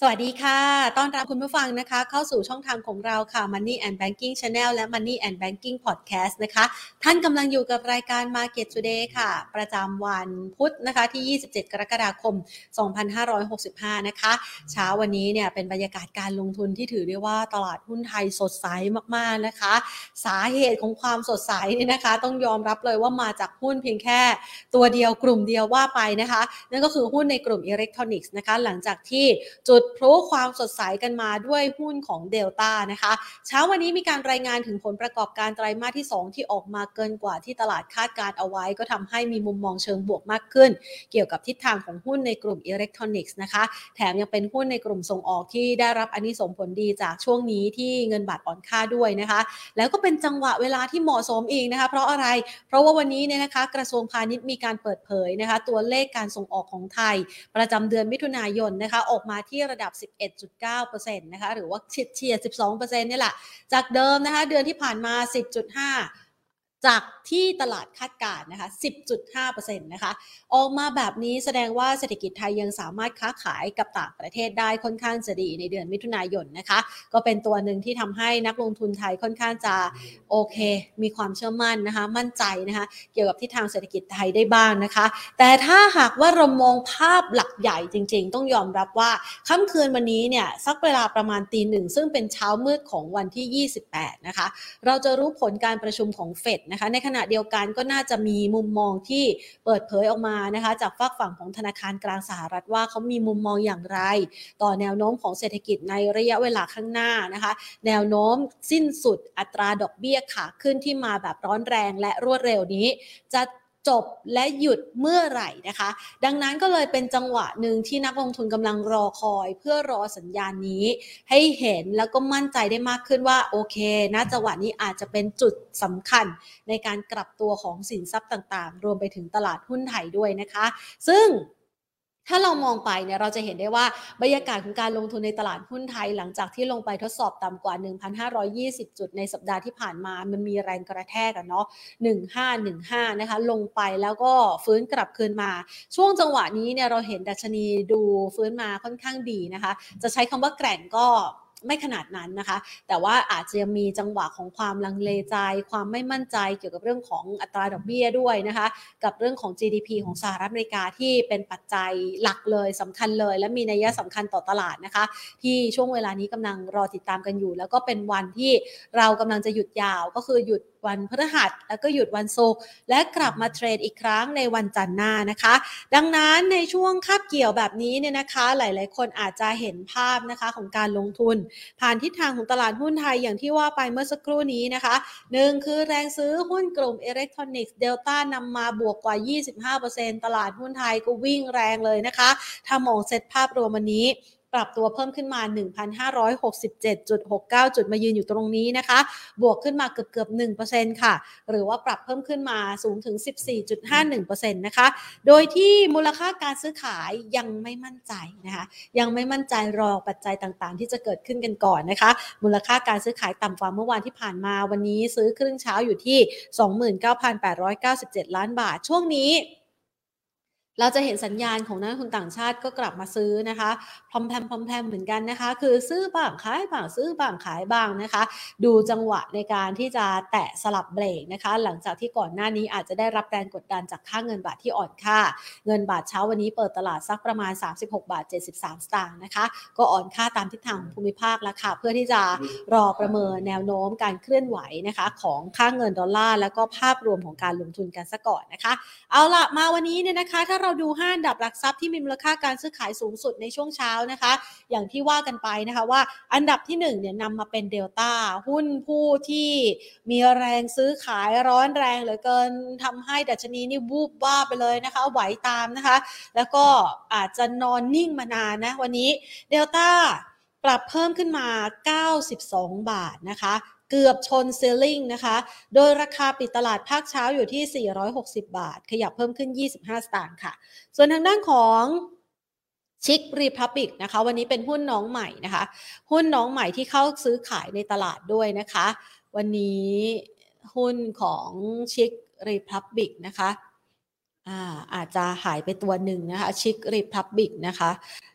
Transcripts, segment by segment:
สวัสดีค่ะ ต้อนรับคุณผู้ฟังนะคะ เข้าสู่ช่องทางของเราค่ะ Money and Banking Channel และ Money and Banking Podcast นะคะ ท่านกำลังอยู่กับรายการ Market Today ค่ะ ประจำวันพุธนะคะที่ 27 กรกฎาคม 2565 นะคะ เช้าวันนี้เนี่ยเป็นบรรยากาศการลงทุนที่ถือได้ว่าตลาดหุ้นไทยสดใสมากๆนะคะ สาเหตุของความสดใสนี่นะคะ ต้องยอมรับเลยว่ามาจากหุ้นเพียงแค่ตัวเดียวกลุ่มเดียวว่าไปนะคะ นั่นก็คือหุ้นในกลุ่มอิเล็กทรอนิกส์นะคะ หลังจากที่จุดพลุความสดใสกันมาด้วยหุ้นของเดลต้านะคะ เช้าวันนี้มีการรายงานถึงผลประกอบการไตรมาสที่ 2 ที่ออกมาเกินกว่าที่ตลาดคาดการเอาไว้ ก็ทำให้มีมุมมองเชิงบวกมากขึ้น เกี่ยวกับทิศทางของหุ้นในกลุ่มอิเล็กทรอนิกส์นะคะ แถมยังเป็นหุ้นในกลุ่มส่งออกที่ได้รับอันนี้ส่งผลดีจากช่วงนี้ที่เงินบาทอ่อนค่าด้วยนะคะ แล้วก็เป็นจังหวะเวลาที่เหมาะสมอีกนะคะ เพราะอะไร เพราะว่าวันนี้เนี่ยนะคะ กระทรวงพาณิชย์มีการเปิดเผยนะคะ ตัวเลขการส่งออกของไทย ประจำเดือนมิถุนายนนะคะ ออกมาที่ระดับ 11.9%นะคะหรือว่าเฉียดเฉียด 12%นี่แหละ จากเดิมนะคะเดือนที่ผ่านมา 10.5 จากที่ตลาดคาดการณ์นะคะ 10.5%นะคะ ออกมาแบบนี้แสดงว่าเศรษฐกิจไทยยังสามารถค้าขายกับต่างประเทศได้ค่อนข้างจะดีในเดือนมิถุนายนนะคะ ก็เป็นตัวหนึ่งที่ทำให้นักลงทุนไทยค่อนข้างจะโอเค มีความเชื่อมั่นนะคะ มั่นใจนะคะ เกี่ยวกับทิศทางเศรษฐกิจไทยได้บ้างนะคะ แต่ถ้าหากว่าเรามองภาพหลักใหญ่จริง ๆ ต้องยอมรับว่าค่ำคืนวันนี้เนี่ยสักเวลาประมาณตีหนึ่งซึ่งเป็นเช้ามืดของวันที่ 28 นะคะ เราจะรู้ผลการประชุมของเฟดนะคะ ในขณะเดียวกันก็น่าจะมีมุมมองที่เปิดเผยออกมานะคะ จากฝากฝั่งของธนาคารกลางสหรัฐว่าเขามีมุมมองอย่างไร ต่อแนวโน้มของเศรษฐกิจในระยะเวลาข้างหน้านะคะ แนวโน้มสิ้นสุดอัตราดอกเบี้ยขาขึ้นที่มาแบบร้อนแรงและรวดเร็วนี้จะ จบและหยุดเมื่อไหร่นะคะ ดังนั้นก็เลยเป็นจังหวะหนึ่งที่นักลงทุนกำลังรอคอย เพื่อรอสัญญาณนี้ ให้เห็นแล้วก็มั่นใจได้มากขึ้นว่าโอเคนะจังหวะนี้อาจจะเป็นจุดสำคัญในการกลับตัวของสินทรัพย์ต่างๆ รวมไปถึงตลาดหุ้นไทยด้วยนะคะ ซึ่ง ถ้าเรามองไปเนี่ยเราจะเห็นได้ว่าบรรยากาศของการลงทุนในตลาดหุ้นไทยหลังจากที่ลงไปทดสอบต่ำกว่า 1,520 จุดในสัปดาห์ที่ผ่านมา มันมีแรงกระแทกกันเนาะ 1515 นะคะ ลงไปแล้วก็ฟื้นกลับคืนมา ช่วงจังหวะนี้เนี่ยเราเห็นดัชนีดูฟื้นมาค่อนข้างดีนะคะ จะใช้คำว่าแกร่งก็ ไม่ขนาดนั้นนะคะ แต่ว่าอาจจะมีจังหวะของความลังเลใจ ความไม่มั่นใจเกี่ยวกับเรื่องของอัตราดอกเบี้ยด้วยนะคะ กับเรื่องของ GDP ของสหรัฐอเมริกาที่เป็นปัจจัยหลักเลยสำคัญเลย และมีนัยสำคัญต่อตลาดนะคะ ที่ช่วงเวลานี้กำลังรอติดตามกันอยู่ แล้วก็เป็นวันที่เรากำลังจะหยุดยาวก็คือหยุดวันพฤหัส แล้วก็หยุดวันศุกร์และกลับมาเทรดอีกครั้งในวันจันทร์หน้านะคะ ดังนั้นในช่วงคาบเกี่ยวแบบนี้เนี่ยนะคะ หลาย ๆ คนอาจจะเห็นภาพนะคะของการลงทุนผ่านทิศทางของตลาดหุ้นไทยอย่างที่ว่าไปเมื่อสักครู่นี้นะคะหนึ่งคือแรงซื้อหุ้นกลุ่มอิเล็กทรอนิกส์เดลต้านำมาบวกกว่า 25%ตลาดหุ้นไทยก็วิ่งแรงเลยนะคะ ถ้ามองเซตภาพรวมวันนี้ ปรับตัวเพิ่มขึ้นมา 1,567.69 จุดมายืนอยู่ตรงนี้นะคะ บวกขึ้นมาเกือบเกือบ1%ค่ะ หรือว่าปรับเพิ่มขึ้นมาสูงถึง 14.51%นะคะ โดยที่มูลค่าการซื้อขายยังไม่มั่นใจนะคะ ยังไม่มั่นใจรอปัจจัยต่างๆ ที่จะเกิดขึ้นกันก่อนนะคะ มูลค่าการซื้อขายต่ำกว่าเมื่อวานที่ผ่านมาวันนี้ซื้อครึ่งเช้าอยู่ที่ 29,897 ล้านบาทช่วงนี้ เราจะเห็นสัญญาณของนักทุนต่างชาติก็กลับมาซื้อนะคะพร้อมแพมพร้อมแพมเหมือนกันนะคะ คือซื้อบ้างขายบ้างซื้อบ้างขายบ้างนะคะ ดูจังหวะในการที่จะแตะสลับเบรกนะคะ หลังจากที่ก่อนหน้านี้อาจจะได้รับแรงกดดันจากค่าเงินบาทที่อ่อนค่า เงินบาทเช้าวันนี้เปิดตลาดสักประมาณ 36 บาท 73 สตางค์นะคะ ก็อ่อนค่าตามทิศทางของภูมิภาคแล้วค่ะเพื่อที่จะรอประเมินแนวโน้มการเคลื่อนไหวนะคะของค่าเงินดอลลาร์แล้วก็ภาพรวมของการลงทุนกันซะก่อนนะคะ เอาละมาวันนี้เนี่ยนะคะถ้าเราดู5อันดับหลักทรัพย์ที่มีมูลค่าการซื้อขายสูงสุดในช่วงเช้านะคะ อย่างที่ว่ากันไปนะคะว่าอันดับที่1เนี่ยนำมาเป็นเดลต้าหุ้นผู้ที่มีแรงซื้อขายร้อนแรงเหลือเกินทำให้ดัชนีนี่วูบบ้าไปเลยนะคะไหวตามนะคะ แล้วก็อาจจะนอนนิ่งมานานนะวันนี้เดลต้าปรับเพิ่มขึ้นมา 92 บาทนะคะ เกือบชนเซลลิงนะคะ โดยราคาปิดตลาดภาคเช้าอยู่ที่ 460 บาท ขยับเพิ่มขึ้น 25 สตางค์ค่ะ ส่วนทางด้านของชิกรีพับบิกนะคะวันนี้เป็นหุ้นน้องใหม่นะคะ หุ้นน้องใหม่ที่เข้าซื้อขายในตลาดด้วยนะคะ วันนี้หุ้นของชิกรีพับบิกนะคะ อาจจะหายไปตัวหนึ่งนะคะชิครีพับบิกนะคะ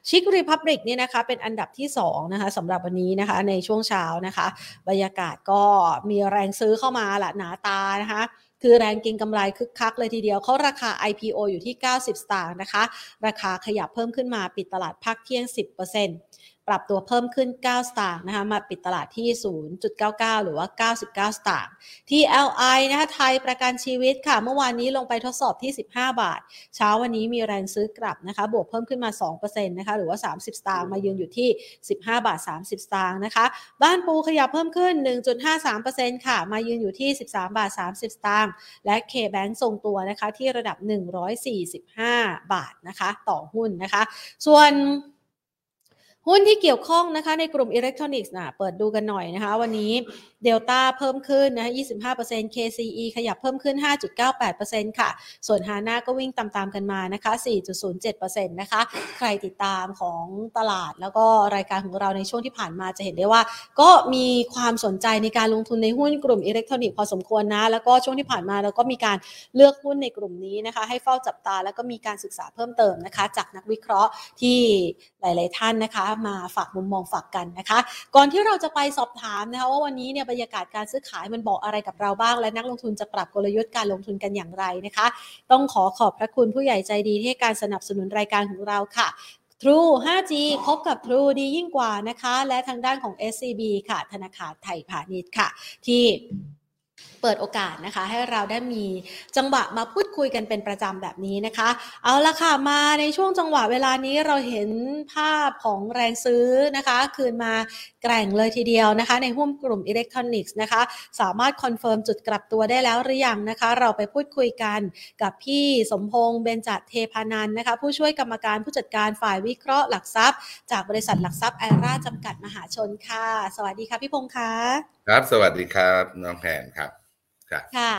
ชิครีพับบิกเนี่ยนะคะเป็นอันดับที่2นะคะสำหรับวันนี้นะคะในช่วงเช้านะคะบรรยากาศก็มีแรงซื้อเข้ามาละหนาตานะคะคือแรงกินกำไรคึกคักเลยทีเดียวเขาราคา IPO อยู่ที่ 90 สตางค์นะคะ ราคาขยับเพิ่มขึ้นมาปิดตลาดภาคเที่ยง 10%ปรับตัวเพิ่มขึ้น 9 สตางค์นะคะมาปิดตลาดที่ 0.99 หรือว่า 99 สตางค์ TLI นะคะไทยประกันชีวิตค่ะ เมื่อวานนี้ลงไปทดสอบที่ 15 บาท เช้าวันนี้มีแรงซื้อกลับนะคะบวกเพิ่มขึ้นมา 2%นะคะหรือว่า 30 สตางค์มายืนอยู่ที่ 15 บาท 30 สตางค์นะคะบ้านปูขยับเพิ่มขึ้น 1.53%ค่ะ มายืนอยู่ที่ 13 บาท 30 สตางค์และ K-Bank ทรงตัวนะคะที่ระดับ 145 บาทนะคะ ต่อหุ้นนะคะ ส่วน หุ้นที่เกี่ยวข้องนะคะในกลุ่มอิเล็กทรอนิกส์นะเปิดดูกันหน่อยนะคะ วันนี้เดลต้าเพิ่มขึ้นนะ 25% KCE ขยับเพิ่มขึ้น 5.98%ค่ะ ส่วนฮาน่าก็วิ่งตามๆกันมานะคะ 4.07%นะคะ ใครติดตามของตลาดแล้วก็รายการของเราในช่วงที่ผ่านมาจะเห็นได้ว่า ก็มีความสนใจในการลงทุนในหุ้นกลุ่มอิเล็กทรอนิกส์พอสมควรนะ แล้วก็ช่วงที่ผ่านมาเราก็มีการเลือกหุ้นในกลุ่มนี้นะคะ ให้เฝ้าจับตาแล้วก็มีการศึกษาเพิ่มเติมนะคะ จากนักวิเคราะห์ที่หลาย ๆ ท่านนะคะมาฝากมุมมองฝากกันนะคะ ก่อนที่เราจะไปสอบถามนะคะว่าวันนี้เนี่ยบรรยากาศการซื้อขายมันบอกอะไรกับเราบ้าง และนักลงทุนจะปรับกลยุทธ์การลงทุนกันอย่างไรนะคะ ต้องขอขอบพระคุณผู้ใหญ่ใจดีที่ให้การสนับสนุนรายการของเราค่ะ True 5G คบกับ True ดียิ่งกว่านะคะ และทางด้านของ SCB ค่ะ ธนาคารไทยพาณิชย์ค่ะ ที่ เปิดโอกาสนะคะ ให้เราได้มีจังหวะมาพูดคุยกันเป็นประจำแบบนี้นะคะ เอาละค่ะมาในช่วงจังหวะเวลานี้เราเห็นภาพของแรงซื้อนะคะ คืนมาแกร่งเลยทีเดียวนะคะ ในหุ้นกลุ่มอิเล็กทรอนิกส์นะคะ สามารถ confirm จุดกลับตัวได้แล้วหรือยังนะคะ เราไปพูดคุยกันกับพี่สมพงษ์เบญจเทพานันนะคะ ผู้ช่วยกรรมการผู้จัดการฝ่ายวิเคราะห์หลักทรัพย์ จากบริษัทหลักทรัพย์ไอราจำกัดมหาชนค่ะ สวัสดีค่ะพี่พงษ์คะครับ สวัสดีครับ น้องแผนครับ ค่ะ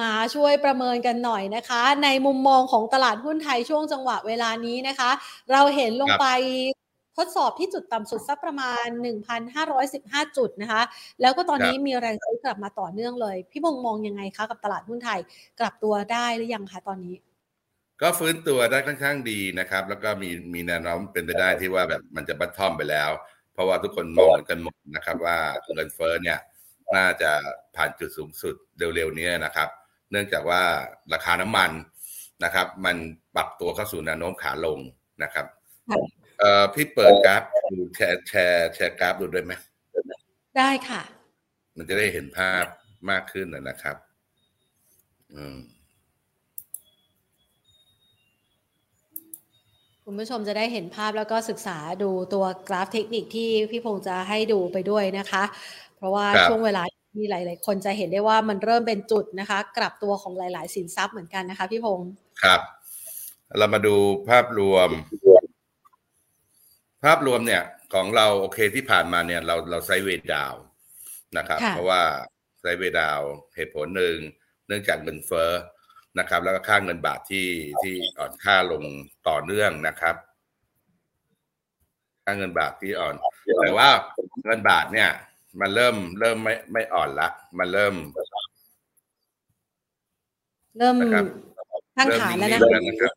มาช่วยประเมินกันหน่อยนะคะ ในมุมมองของตลาดหุ้นไทยช่วงจังหวะเวลานี้นะคะ เราเห็นลงไปทดสอบที่จุดต่ำสุดสักประมาณ 1,515 จุดนะคะ แล้วก็ตอนนี้มีแรงซื้อกลับมาต่อเนื่องเลย พี่บงมองยังไงคะกับตลาดหุ้นไทยกลับตัวได้หรือยังคะตอนนี้ ก็ฟื้นตัวได้ค่อนข้างดีนะครับ แล้วก็มีมีแนวโน้มเป็นไปได้ที่ว่าแบบมันจะบัตทอมไปแล้ว เพราะว่าทุกคนมองกันหมดนะครับว่าเงินเฟ้อเนี่ย น่าจะผ่านจุดสูงสุดเร็วๆนี้นะครับ เนื่องจากว่าราคาน้ำมันนะครับ มันปรับตัวเข้าสู่แนวโน้มขาลงนะครับเอ่อพี่เปิดกราฟดูแชร์แชร์แชร์กราฟดูได้ไหมได้ค่ะ มันจะได้เห็นภาพมากขึ้นนะครับ อืมคุณผู้ชมจะได้เห็นภาพแล้วก็ศึกษาดูตัวกราฟเทคนิคที่พี่พงษ์จะให้ดูไปด้วยนะคะเพ ราะว่าช่วงเวลาที่หลาย ๆ คนจะเห็นได้ว่ามันเริ่มเป็นจุดนะคะ กลับตัวของหลาย ๆ สินทรัพย์เหมือนกันนะคะพี่พงศ์ครับ เรามาดูภาพรวม ภาพรวมเนี่ย ของเราโอเคที่ผ่านมาเนี่ย เราเราไซเวดาวนะครับ เพราะว่าไซเวดาวเหตุผลหนึ่งเนื่องจากเงินเฟ้อนะครับ แล้วก็ค่าเงินบาทที่ที่อ่อนค่าลงต่อเนื่องนะครับค่าเงินบาทที่อ่อน แต่ว่าเงินบาทเนี่ย มันเริ่มเริ่มไม่ไม่อ่อนละ มันเริ่ม เริ่มทั้งขาแล้วนะนะครับ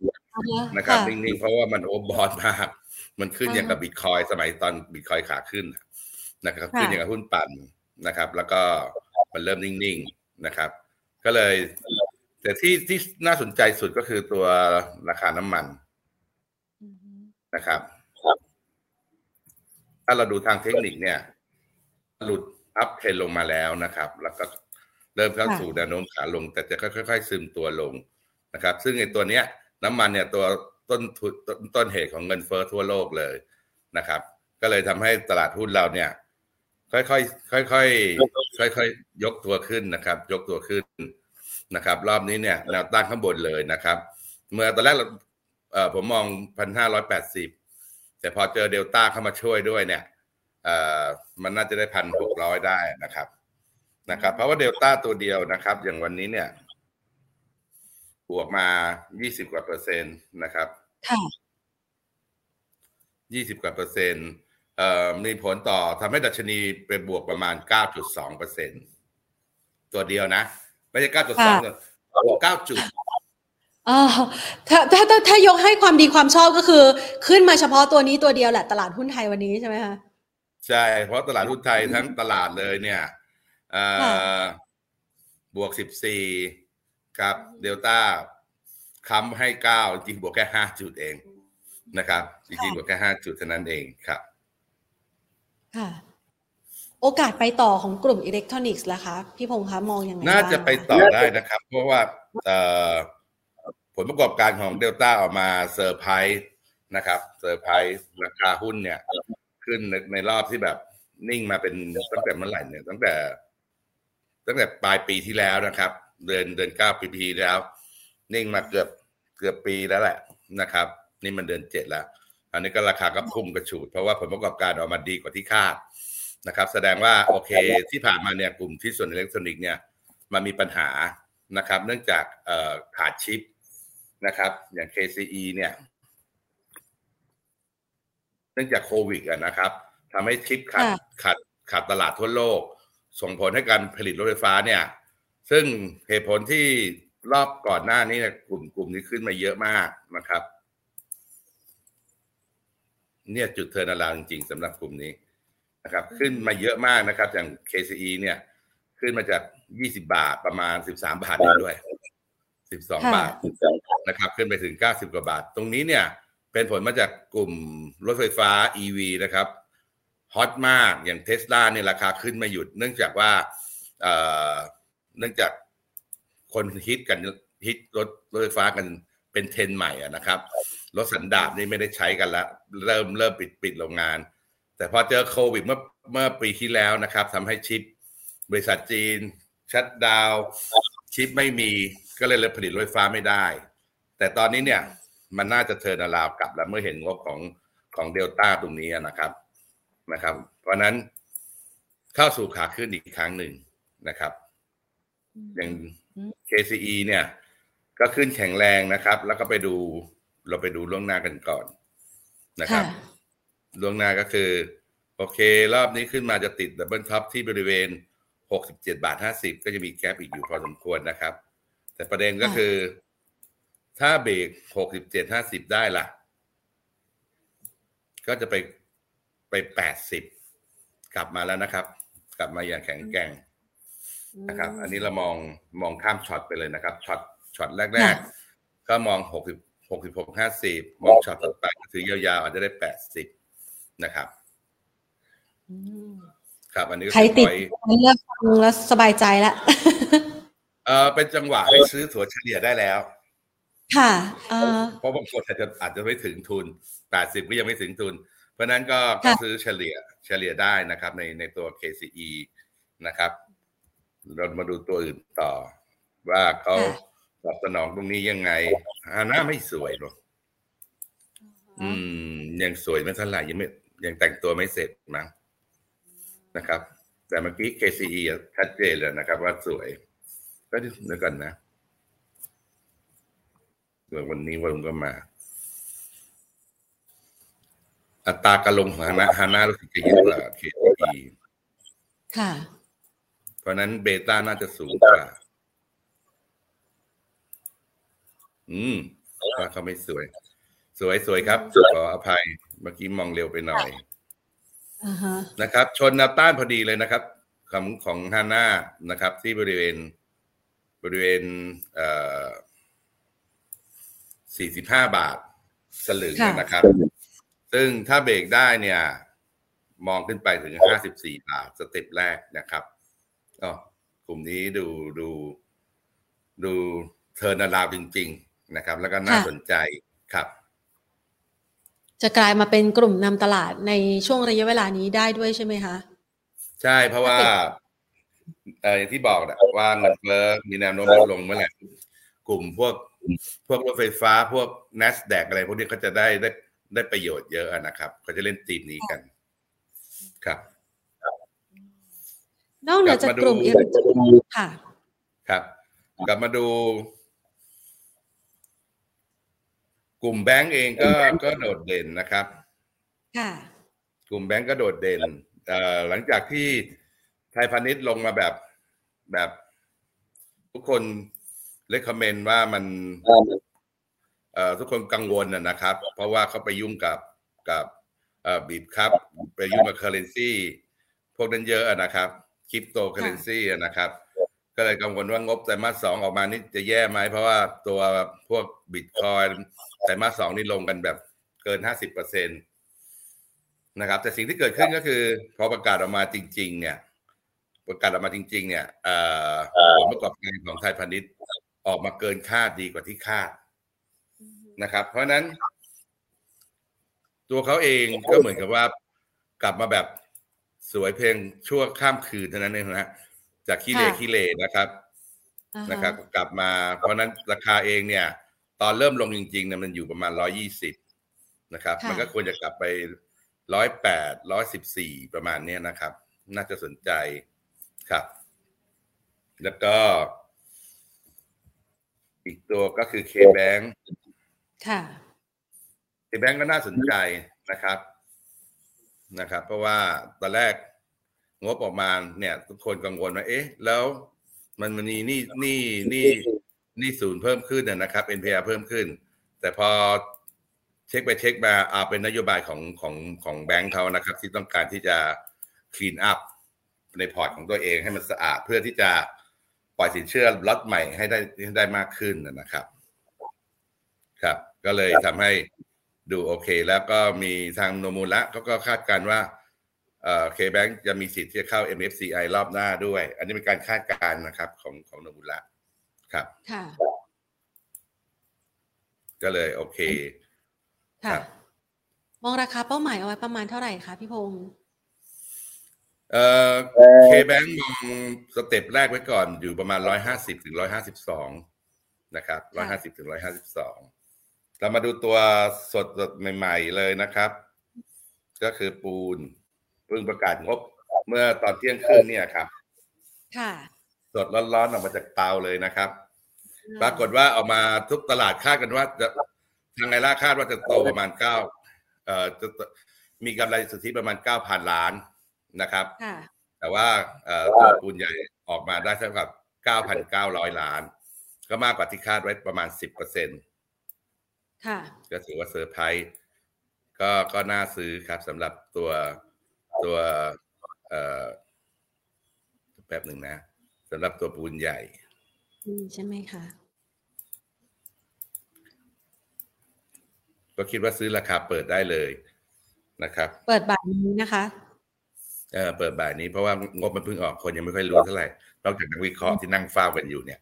นะครับนิ่งๆเพราะว่ามันโอบอลมาก มันขึ้นอย่างกับบิตคอยสมัยตอนบิตคอยขาขึ้นนะครับ ขึ้นอย่างกับหุ้นปั่นนะครับ แล้วก็มันเริ่มนิ่งๆนะครับ ก็เลย แต่ที่ที่น่าสนใจสุดก็คือตัวราคาน้ำมันนะครับถ้าเราดูทางเทคนิคเนี่ย หลุดอัพเทรนลงมาแล้วนะครับ แล้วก็เริ่มเข้าสู่แนวโน้มขาลง แต่จะค่อย ๆ ซึมตัวลงนะครับ ซึ่งไอ้ตัวเนี้ยน้ำมันเนี่ยตัวต้นทุนต้นเหตุของเงินเฟ้อทั่วโลกเลยนะครับ ก็เลยทำให้ตลาดหุ้นเราเนี่ย ค่อยๆค่อยๆค่อยๆยกตัวขึ้นนะครับ ยกตัวขึ้นนะครับ รอบนี้เนี่ยแนวตั้งข้างบนเลยนะครับ เมื่อตอนแรกเออผมมองพันห้าร้อยแปดสิบแต่พอเจอเดลต้าเข้ามาช่วยด้วยเนี่ย มันน่าจะได้พันหกร้อยได้นะครับนะครับ เพราะว่าเดลต้าตัวเดียวนะครับ อย่างวันนี้เนี่ยบวกมายี่สิบกว่าเปอร์เซ็นต์นะครับยี่สิบกว่าเปอร์เซ็นต์เอ่อมีผลต่อทำให้ดัชนีเป็นบวกประมาณเก้าจุดสองเปอร์เซ็นต์ตัวเดียวนะ ไม่ใช่เก้าจุดสองบวกเก้าจุดอ๋อถ้าถ้าถ้าถ้ายกให้ความดีความชอบก็คือ ขึ้นมาเฉพาะตัวนี้ตัวเดียวแหละตลาดหุ้นไทยวันนี้ใช่ไหมคะ ใช่ เพราะตลาดหุ้นไทยทั้งตลาดเลยเนี่ยบวกสิบสี่กับเดลต้าค้ำให้เก้าจริงบวกแค่ห้าจุดเองนะครับ จริงๆบวกแค่ห้าจุดเท่านั้นเองครับ ค่ะ โอกาสไปต่อของกลุ่มอิเล็กทรอนิกส์ล่ะคะพี่พงษ์คะมองยังไงน่าจะไปต่อได้นะครับ เพราะว่าผลประกอบการของเดลต้าออกมาเซอร์ไพรส์นะครับเซอร์ไพรส์ราคาหุ้นเนี่ย ขึ้นในรอบที่แบบนิ่งมาเป็นตั้งแต่เมื่อไหร่เนี่ยตั้งแต่ ตั้งแต่ปลายปีที่แล้วนะครับ เดือนเดือนเก้าปีที่แล้ว นิ่งมาเกือบเกือบปีแล้วแหละนะครับ นี่มันเดือนเจ็ดแล้ว อันนี้ก็ราคาก็พุ่งกระฉูด เพราะว่าผลประกอบการออกมาดีกว่าที่คาดนะครับ แสดงว่าโอเคที่ผ่านมาเนี่ยกลุ่มที่ส่วนอิเล็กทรอนิกส์เนี่ยมันมีปัญหานะครับ เนื่องจากขาดชิปนะครับ อย่าง KCE เนี่ย เนื่องจากโควิดอะนะครับทำให้ชิปขาดขาดขาดตลาดทั่วโลก ส่งผลให้การผลิตรถไฟฟ้าเนี่ย ซึ่งเหตุผลที่รอบก่อนหน้านี้เนี่ยกลุ่มกลุ่มนี้ขึ้นมาเยอะมากนะครับ เนี่ยจุดเทอร์นาลาจริงๆสำหรับกลุ่มนี้นะครับ ขึ้นมาเยอะมากนะครับ อย่าง KCE เนี่ย ขึ้นมาจาก 20 บาทประมาณ 13 บาทด้วย 12 บาทนะครับ ขึ้นไปถึง 90 กว่าบาท ตรงนี้เนี่ย เป็นผลมาจากกลุ่มรถไฟฟ้า EV นะครับฮอตมากอย่างเทสลาเนี่ยราคาขึ้นมาหยุด เนื่องจากว่าเนื่องจากคนฮิตกันฮิตรถรถไฟฟ้ากันเป็นเทรนด์ใหม่นะครับรถสันดาปนี่ไม่ได้ใช้กันแล้วเริ่มเริ่มปิดปิดโรงงาน แต่พอเจอโควิดเมื่อเมื่อปีที่แล้วนะครับทำให้ชิป บริษัทจีน shutdown ชิปไม่มีก็เลยเลยผลิตรถไฟฟ้าไม่ได้ แต่ตอนนี้เนี่ย มันน่าจะ turnaround กลับแล้วเมื่อเห็นงบของของเดลต้าตรงนี้นะครับนะครับ เพราะนั้นเข้าสู่ขาขึ้นอีกครั้งหนึ่งนะครับ อย่าง KCE เนี่ย ก็ขึ้นแข็งแรงนะครับ แล้วก็ไปดูเราไปดูล่วงหน้ากันก่อนนะครับล่วงหน้าก็คือ โอเค รอบนี้ขึ้นมาจะติด double top ที่บริเวณ 67 บาท 50 ก็จะมี gap อีกอยู่พอสมควรนะครับ แต่ประเด็นก็คือ ถ้าเบรก67 50ได้ล่ะ ก็จะไปไปแปดสิบกลับมาแล้วนะครับ กลับมาอย่างแข็งแกร่งนะครับ อันนี้เรามองมองข้ามช็อตไปเลยนะครับช็อตช็อตแรก ๆ ก็มองหกสิบหกสิบหกห้าสิบมองช็อตต่อไปถือยาวๆอาจจะได้แปดสิบนะครับครับอันนี้ใครติดเลือกฟังแล้วสบายใจแล้วเออเป็นจังหวะให้ซื้อถัวเฉลี่ยได้แล้ว ค่ะเพราะบางคนอาจจะอาจจะไม่ถึงทุนแปดสิบก็ยังไม่ถึงทุน เพราะนั้นก็ก็ซื้อเฉลี่ยเฉลี่ยได้นะครับ ในในตัว KCE นะครับ เรามาดูตัวอื่นต่อ ว่าเขาตอบสนองตรงนี้ยังไงฮาน่าไม่สวยหรอกอืม ยังสวยไม่เท่าไหร่ยังไม่ยังแต่งตัวไม่เสร็จมั้งนะครับ แต่เมื่อกี้ KCE ชัดเจนเลยนะครับ ว่าสวยก็ดูกันนะ วันนี้วันก็มา อัตราการลงของฮานาฮานารู้สึกจะเยอะกว่าเคทีค่ะ เพราะนั้นเบต้าน่าจะสูงกว่า อืมว่าเขาไม่สวย สวยสวยครับ ขออภัย เมื่อกี้มองเร็วไปหน่อยนะครับ ชนแนวต้านพอดีเลยนะครับของของฮาน่านะครับ ที่บริเวณบริเวณเอ่อ สี่สิบห้าบาทสลึงนะครับ ซึ่งถ้าเบรกได้เนี่ย มองขึ้นไปถึงห้าสิบสี่บาท step แรกนะครับก็กลุ่มนี้ดูดูดู turnaround จริง ๆ นะครับ แล้วก็น่าสนใจครับ จะกลายมาเป็นกลุ่มนำตลาดในช่วงระยะเวลานี้ได้ด้วยใช่ไหมคะ ใช่เพราะว่าเอออย่างที่บอกนะว่าเงินเฟ้อมีแนวโน้มลดลงเมื่อไหร่กลุ่มพวก พวกรถไฟฟ้าพวก n a s d a q อะไร พวกนี้เขาจะได้ได้ได้ประโยชน์เยอะนะครับเขาจะเล่นทีมนี้กัน ครับ นอกจากกลุ่มอิเล็กทรอนิกส์ค่ะ ครับ กลับมาดู กลุ่มแบงก์เองก็ก็โดดเด่นนะครับ ค่ะ กลุ่มแบงก์ก็โดดเด่นหลังจากที่ไทยพาณิชย์ลงมาแบบแบบทุกคน recommend ว่ามันทุกคนกังวลนะครับ เพราะว่าเขาไปยุ่งกับกับ Bitkub ไปยุ่งกับ currency พวกนั้นเยอะนะครับคริปโตเคอร์เรนซีนะครับ ก็เลยกังวลว่างบไตรมาสสองออกมานี่จะแย่ไหม เพราะว่าตัวพวกบิตคอยไตรมาสสองนี่ลงกันแบบเกินห้าสิบเปอร์เซ็นตนะครับ แต่สิ่งที่เกิดขึ้นก็คือ พอประกาศออกมาจริง ๆ เนี่ย ประกาศออกมาจริง ๆ เนี่ยผลประกอบการของไทยพาณิชย์ ออกมาเกินคาดดีกว่าที่คาดนะครับ เพราะนั้น ตัวเขาเองก็เหมือนกับว่ากลับมาแบบสวยเพียงชั่วข้ามคืนเท่านั้นเองนะจากขี้เลขี้เลนะครับนะครับ กลับมา เพราะนั้นราคาเองเนี่ย ตอนเริ่มลงจริงๆเนี่ยมันอยู่ประมาณร้อยี่สิบนะครับ มันก็ควรจะกลับไปร้อยแปดร้อยสิบสี่ประมาณนี้นะครับ น่าจะสนใจครับ แล้วก็ อีกตัวก็คือ K-Bank ค่ะ K-Bank ก็น่าสนใจนะครับนะครับ เพราะว่าตอนแรกงบออกมาเนี่ย ทุกคนกังวลว่าเอ๊ะ แล้วมันมันมีนี่นี่นี่หนี้สูญเพิ่มขึ้นนะครับ NPL เพิ่มขึ้น แต่พอเช็คไปเช็คมาอาเป็นนโยบายของของของแบงค์เขานะครับ ที่ต้องการที่จะ clean up ในพอร์ตของตัวเองให้มันสะอาดเพื่อที่จะ ปล่อยสินเชื่อล็อตใหม่ให้ได้ให้ได้มากขึ้นนะครับ ครับ ก็เลยทำให้ดูโอเค แล้วก็มีทางโนมูละเขาก็คาดการว่าเอ่อเคแบงจะมีสิทธิ์ที่จะเข้า MFCI รอบหน้าด้วย อันนี้เป็นการคาดการณ์นะครับ ของของโนมูละครับค่ะก็เลยโอเคค่ะมองราคาเป้าหมายเอาไว้ประมาณเท่าไหร่คะพี่พงศ์ เอ่อเคแบงมองสเต็ปแรกไว้ก่อนอยู่ประมาณร้อยห้าสิบถึงร้อยห้าสิบสองนะครับร้อยห้าสิบถึงร้อยห้าสิบสองเรามาดูตัวสดสดใหม่ ๆ เลยนะครับ ก็คือปูนเพิ่งประกาศงบ เมื่อตอนเที่ยงคืนเนี่ยครับ ค่ะ สดร้อนๆออกมาจากเตาเลยนะครับ ปรากฏว่าออกมาทุกตลาดคาดกันว่าจะทางไงล่าคาดว่าจะโตประมาณเก้าเอ่อจะมีกำไรสุทธิประมาณเก้าพันล้าน นะครับค่ะแต่ว่าเอ่อตัวปูนใหญ่ออกมาได้เท่ากับเก้าพันเก้าร้อยล้าน ก็มากกว่าที่คาดไว้ประมาณสิบเปอร์เซ็นต์ค่ะก็ถือว่าเซอร์ไพรส์ก็ก็น่าซื้อครับสำหรับตัวตัวเอ่อแป๊บหนึ่งนะสำหรับตัวปูนใหญ่นี่ใช่ไหมคะก็คิดว่าซื้อราคาเปิดได้เลยนะครับ เปิดบ่ายนี้นะคะ เออเปิดบ่ายนี้เพราะว่างบมันเพิ่งออกคนยังไม่ค่อยรู้เท่าไหร่นอกจากนักวิเคราะห์ที่นั่งเฝ้ากันอยู่เนี่ย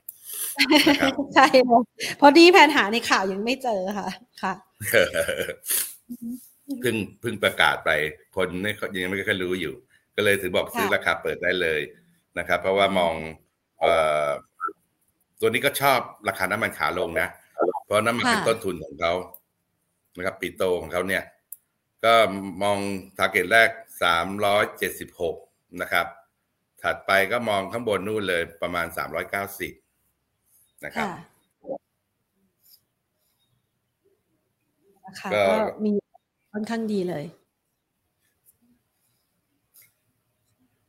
นะครับใช่ค่ะพอดีแผนหาในข่าวยังไม่เจอค่ะ ค่ะเพิ่งเพิ่งประกาศไปคนไม่ยังไม่ค่อยรู้อยู่ ก็เลยถือบอกซื้อราคาเปิดได้เลยนะครับ เพราะว่ามองเอ่อตัวนี้ก็ชอบราคาน้ำมันขาลงนะ เพราะน้ำมันเป็นค่ะต้นทุนของเขานะครับปิโตของเขาเนี่ย ก็มองทาร์เก็ตแรก สามร้อยเจ็ดสิบหกนะครับ ถัดไปก็มองข้างบนนู่นเลยประมาณสามร้อยเก้าสิบนะครับค่ะราคาก็ก็มีค่อนข้างดีเลย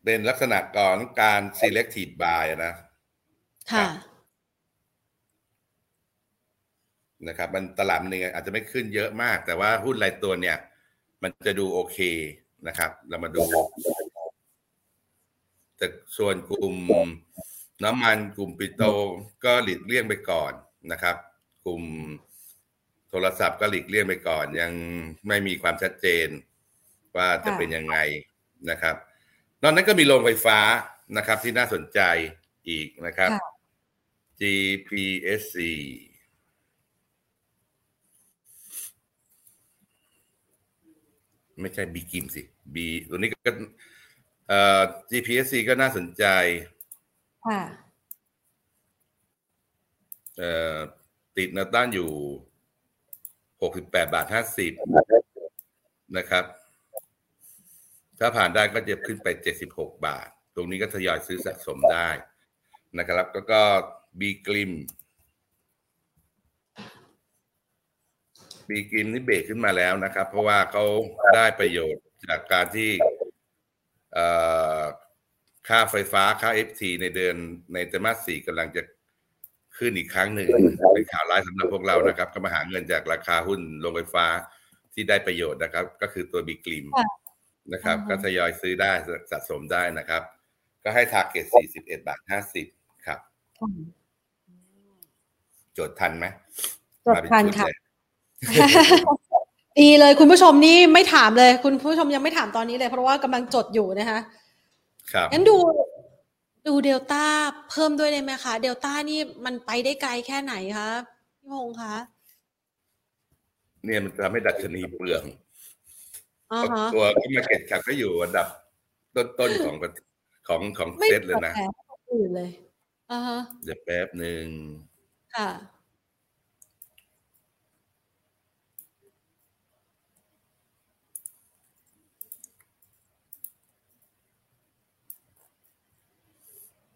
เป็นลักษณะก่อนการ selective buy นะ ค่ะ นะครับ มันตลาดมันเองอาจจะไม่ขึ้นเยอะมาก แต่ว่าหุ้นรายตัวเนี่ย มันจะดูโอเค นะครับ เรามาดู แต่ส่วนกลุ่มน้ำมันกลุ่มปิโตรก็หลีกเลี่ยงไปก่อนนะครับ กลุ่มโทรศัพท์ก็หลีกเลี่ยงไปก่อน ยังไม่มีความชัดเจนว่าจะค่ะเป็นยังไงนะครับ นอกนั้นก็มีโรงไฟฟ้านะครับ ที่น่าสนใจอีกนะครับค่ะ GPSC ไม่ใช่ B กิมสิ B ตัวนี้ก็เอ่อ GPSC ก็น่าสนใจค่ะเอ่อติดแนวต้านอยู่68บาท50นะครับ ถ้าผ่านได้ก็จะขึ้นไป76บาท ตรงนี้ก็ทยอยซื้อสะสมได้นะครับ แล้วก็บีกลิม บีกลิมนี่เบรกขึ้นมาแล้วนะครับ เพราะว่าเขาได้ประโยชน์จากการที่เอ่อค่าไฟฟ้าค่า FT ในเดือนในไตรมาสสี่กำลังจะขึ้นอีกครั้งหนึ่งเป็นข่าวร้ายสำหรับพวกเรานะครับ ก็มาหาเงินจากราคาหุ้นโรงไฟฟ้าที่ได้ประโยชน์นะครับ ก็คือตัวบีกลิมนะครับ ก็ทยอยซื้อได้สะสมได้นะครับ ก็ให้ทาร์เก็ต41บาท50ครับ จดทันไหมจดทันค่ะ ดีเลยคุณผู้ชมนี่ไม่ถามเลย คุณผู้ชมยังไม่ถามตอนนี้เลย เพราะว่ากำลังจดอยู่นะคะครับงั้นดูดูเดลต้าเพิ่มด้วยได้ไหมคะเดลต้านี่มันไปได้ไกลแค่ไหนคะพี่พงษ์คะเนี่ยมันทำให้ดัชนีเปลืองตัวที่มาเก็ตแคปก็อยู่อันดับต้นๆของของของเซตเลยนะอื่นเลยอ่าฮะเดี๋ยวแป๊บหนึ่งค่ะ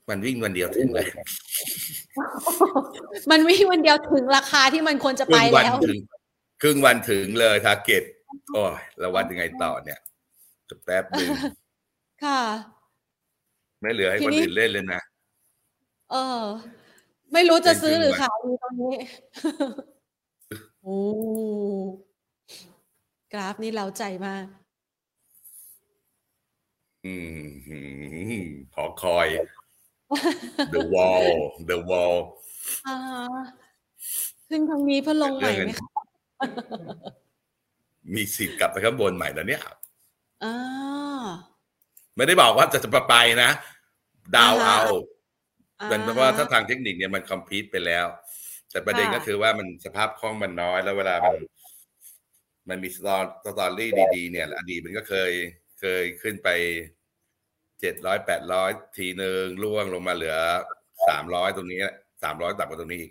มันวิ่งวันเดียวถึงเลย มันวิ่งวันเดียวถึงราคาที่มันควรจะไปแล้วครึ่งวันถึงเลยทาร์เก็ตโอ้ยแล้ววันยังไงต่อเนี่ยแป๊บหนึ่งค่ะ ไม่เหลือให้คนอื่นเล่นเลยนะ เออ ไม่รู้จะซื้อหรือขายดีตอนนี้ โอ้ กราฟนี่เล้าใจมาก อืมขอคอย the wall the wall อ่าขึ้นทางนี้เพื่อลงใหม่ไหมคะมีสิทธิ์กลับไปข้างบนใหม่แล้วเนี่ยอ่าไม่ได้บอกว่าจะจะไปนะ ดาวเอาเป็นเพราะว่าถ้าทางเทคนิคเนี่ยมันคอมพิวต์ไปแล้ว แต่ประเด็นก็คือว่ามันสภาพคล่องมันน้อยแล้วเวลามันมันมีสตอ story ดีๆเนี่ยอดีตมันก็เคยเคยขึ้นไป เจ็ดร้อยแปดร้อยทีหนึ่งร่วงลงมาเหลือสามร้อยตรงนี้สามร้อยต่ำกว่าตรงนี้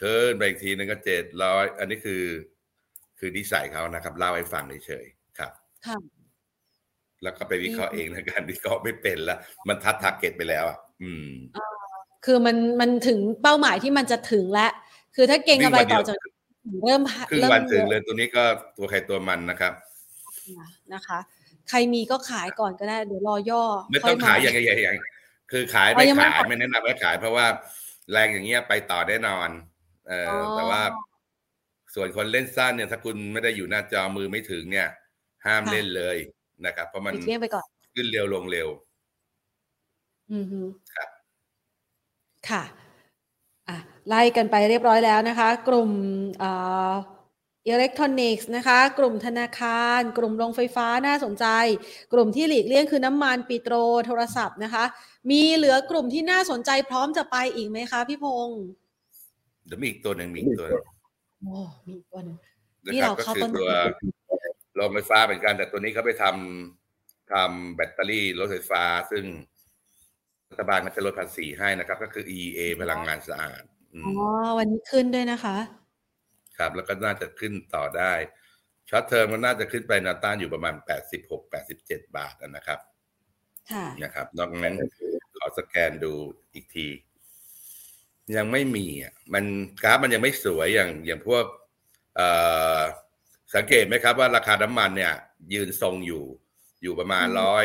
ขึ้นไปอีกทีนึงก็เจ็ดร้อยอันนี้คือ คือนิสัยเขานะครับ เล่าให้ฟังเฉยๆครับค่ะแล้วก็ไปวิเคราะห์เองนะการวิเคราะห์ไม่เป็นแล้วมัน touch target ไปแล้วอะอืมคือมันมันถึงเป้าหมายที่มันจะถึงแล้วคือถ้าเก่งกำไรต่อจากเริ่มครึ่งวันถึงเลยตัวนี้ก็ตัวใครตัวมันนะครับนะคะ ใครมีก็ขายก่อนก็ได้เดี๋ยวรอย่อ ไม่ต้องขายอย่างใหญ่ๆคือขายไม่ขายไม่แนะนำให้ขาย เพราะว่าแรงอย่างเงี้ยไปต่อได้นอน เออแต่ว่า ส่วนคนเล่นสั้นเนี่ย ถ้าคุณไม่ได้อยู่หน้าจอมือไม่ถึงเนี่ย ห้ามเล่นเลยนะครับ เพราะมันเลี่ยงไปก่อนขึ้นเร็วลงเร็ว อืมครับค่ะ อะไล่กันไปเรียบร้อยแล้วนะคะ กลุ่มอ่า อิเล็กทรอนิกส์นะคะ กลุ่มธนาคาร กลุ่มโรงไฟฟ้าน่าสนใจ กลุ่มที่หลีกเลี่ยงคือน้ำมันปิโตรโทรศัพท์นะคะ มีเหลือกลุ่มที่น่าสนใจพร้อมจะไปอีกไหมคะพี่พงศ์เดี๋ยวมีอีกตัวหนึ่งมีอีกตัวโอ้มีอีกตัวหนึ่งที่เราเข้าต้นตัวโรงไฟฟ้าเหมือนกัน แต่ตัวนี้เขาไปทำทำแบตเตอรี่รถไฟฟ้า ซึ่งรัฐบาลมันจะลดภาษีให้นะครับ ก็คือ EA พลังงานสะอาดอ๋อวันนี้ขึ้นด้วยนะคะ ครับ แล้วก็น่าจะขึ้นต่อได้ short term มันน่าจะขึ้นไปแนวต้านอยู่ประมาณแปดสิบหกแปดสิบเจ็ดบาทนะครับนะครับ นอกนั้นขอสแกนดูอีกที ยังไม่มีอะมันกราฟมันยังไม่สวยอย่างอย่างพวกสังเกตไหมครับว่าราคาน้ำมันเนี่ย ยืนทรงอยู่อยู่ประมาณร้อย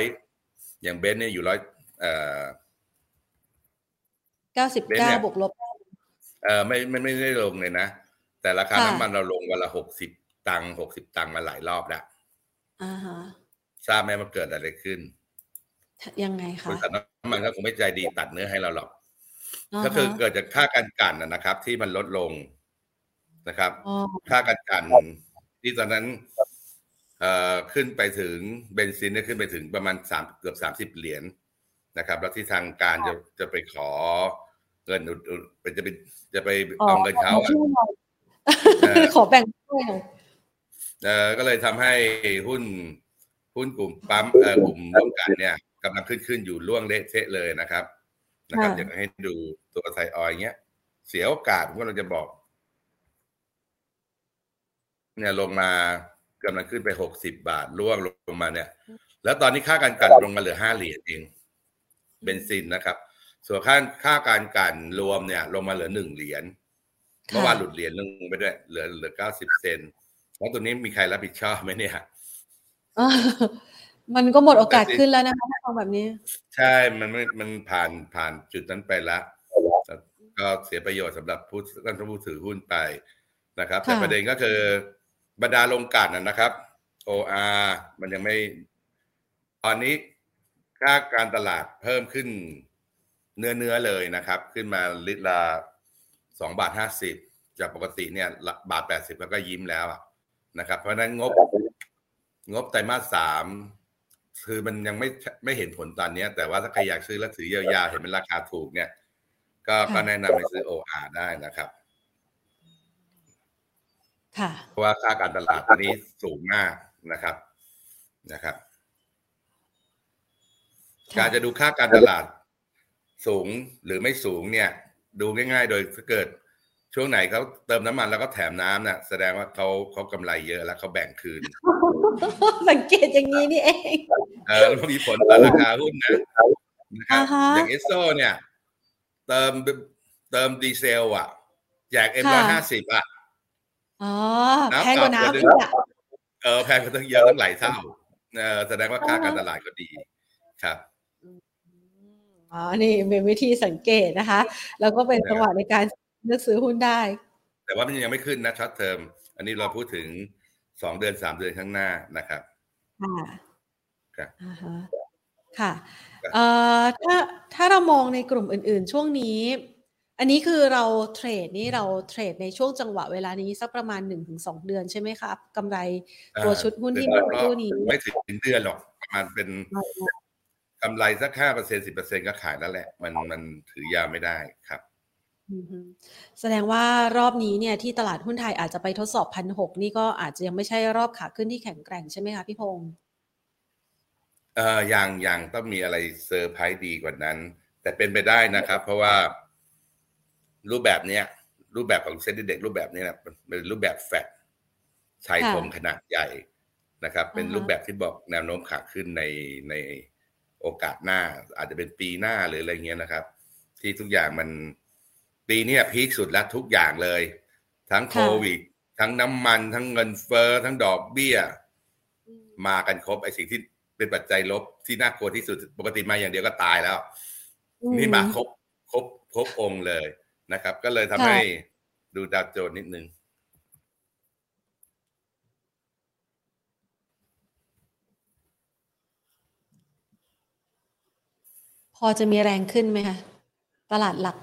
อย่างเบนเนี่ยอยู่ร้อยเก้าสิบเก้าบวกลบเออไม่ไม่ไม่ได้ลงเลยนะ แต่ราคาน้ำมันเราลงวันละหกสิบตังค์หกสิบตังค์มาหลายรอบแล้วอ่าฮะทราบไหมมันเกิดอะไรขึ้น ยังไงคะบริษัทน้ำมันก็คงไม่ใจดีตัดเนื้อให้เราหรอก ก็คือเกิดจากค่าการกันนะครับ ที่มันลดลงนะครับ ค่าการกันที่ตอนนั้นเอ่อขึ้นไปถึงเบนซินเนี่ยขึ้นไปถึงประมาณสามเกือบสามสิบเหรียญนะครับ แล้วที่ทางการจะจะไปขอเงินอุดจะไปจะไปเอาเงินเขา ขอแบ่งด้วยเออก็เลยทำให้หุ้นหุ้นกลุ่มปั๊มเออกลุ่มร่วมกันเนี่ยกำลังขึ้นขึ้นอยู่ล่วงเละเทะเลยนะครับนะครับอยากให้ดูตัวไทยออยเงี้ย เสียโอกาสผมก็เราจะบอก เนี่ยลงมากำลังขึ้นไปหกสิบาทล่วงลงมาเนี่ย แล้วตอนนี้ค่าการกันลงมาเหลือห้าเหรียญเองเบนซินนะครับ ส่วนค่าค่าการกันรวมเนี่ย ลงมาเหลือหนึ่งเหรียญ เมื่อวานหลุดเหรียญลงไปด้วยเหลือเหลือเก้าสิบเซนแล้วตัวนี้มีใครรับผิดชอบไหมเนี่ยมันก็หมดโอกาสขึ้นแล้วนะคะทำแบบนี้ ใช่มันไม่มันผ่านผ่านจุดนั้นไปแล้วก็เสียประโยชน์สำหรับผู้ท่านผู้ถือหุ้นไปนะครับ แต่ประเด็นก็คือบรรดาลงกันนะครับ OR มันยังไม่ ตอนนี้ค่าการตลาดเพิ่มขึ้นเนื้อเนื้อเลยนะครับ ขึ้นมาลิตรละ สองบาทห้าสิบจากปกติเนี่ยบาทแปดสิบแล้วก็ยิ้มแล้วนะครับ เพราะนั้นงบงบไตรมาสสามคือมันยังไม่ไม่เห็นผลตอนนี้แต่ว่าถ้าใครอยากซื้อแล้วถือยาวๆเห็นเป็นราคาถูกเนี่ย ก็ก็แนะนำให้ซื้อ OR ได้นะครับค่ะเพราะว่าค่าการตลาดตอนนี้สูงมากนะครับนะครับ การจะดูค่าการตลาดสูงหรือไม่สูงเนี่ย ดูง่าย ๆ โดยถ้าเกิดช่วงไหนเขาเติมน้ำมันแล้วก็แถมน้ำเนี่ยแสดงว่าเขาเขากำไรเยอะแล้วเขาแบ่งคืน สังเกตอย่างนี้นี่เองเออแล้วมีผลต่อราคาหุ้นนะนะครับอย่างเอสโซเนี่ย เติมเติมดีเซล อะแจกเอ็มร้อยห้าสิบอะอ๋อแพงกว่าน้ำอีกอะเออแพงกว่าตั้งเยอะตั้งหลายเท่าเออแสดงว่าค่าการตลาดก็ดีครับ อ๋อ นี่เป็นวิธีสังเกตนะคะ แล้วก็เป็นจังหวะในการเลือกซื้อหุ้นได้ แต่ว่ามันยังไม่ขึ้นนะ short term อันนี้เราพูดถึงสองเดือนสามเดือนข้างหน้านะครับ ค่ะครับอ่าฮะค่ะเอ่อถ้าถ้าเรามองในกลุ่มอื่นๆ ช่วงนี้ อันนี้คือเราเทรดนี่เราเทรดในช่วงจังหวะเวลานี้สักประมาณหนึ่งถึงสองเดือนใช่ไหมครับกำไรตัวชุดหุ้นที่เมื่อสักครู่นี้ ไม่ถึงเดือนหรอกประมาณเป็น กำไรสักห้าเปอร์เซ็นสิบเปอร์เซ็นก็ขายแล้วแหละ มันมันถือยาวไม่ได้ครับแสดงว่ารอบนี้เนี่ยที่ตลาดหุ้นไทยอาจจะไปทดสอบพันหกนี่ก็อาจจะยังไม่ใช่รอบขาขึ้นที่แข็งแกร่งใช่ไหมคะพี่พงศ์เอ่ออย่างอย่างต้องมีอะไรเซอร์ไพรส์ดีกว่านั้น แต่เป็นไปได้นะครับ เพราะว่ารูปแบบเนี้ย รูปแบบของ SET Index รูปแบบนี้นะเป็นรูปแบบแฟดชายธงขนาดใหญ่นะครับ เป็นรูปแบบที่บอกแนวโน้มขาขึ้นในใน โอกาสหน้าอาจจะเป็นปีหน้าหรืออะไรเงี้ยนะครับ ที่ทุกอย่างมันปีนี้พีคสุดแล้วทุกอย่างเลย ทั้งโควิด ทั้งน้ำมัน ทั้งเงินเฟอ้อทั้งดอกเบี้ย มากันครบไอ้สิ่งที่เป็นปัจจัยลบที่น่ากลัวที่สุดปกติมาอย่างเดียวก็ตายแล้ว นี่มาครบครบครบองค์เลยนะครับ ก็เลยทำให้ดูดาวโจนนิดนึง อจะมีแรงขึ้นไหมคะตลาดหลัก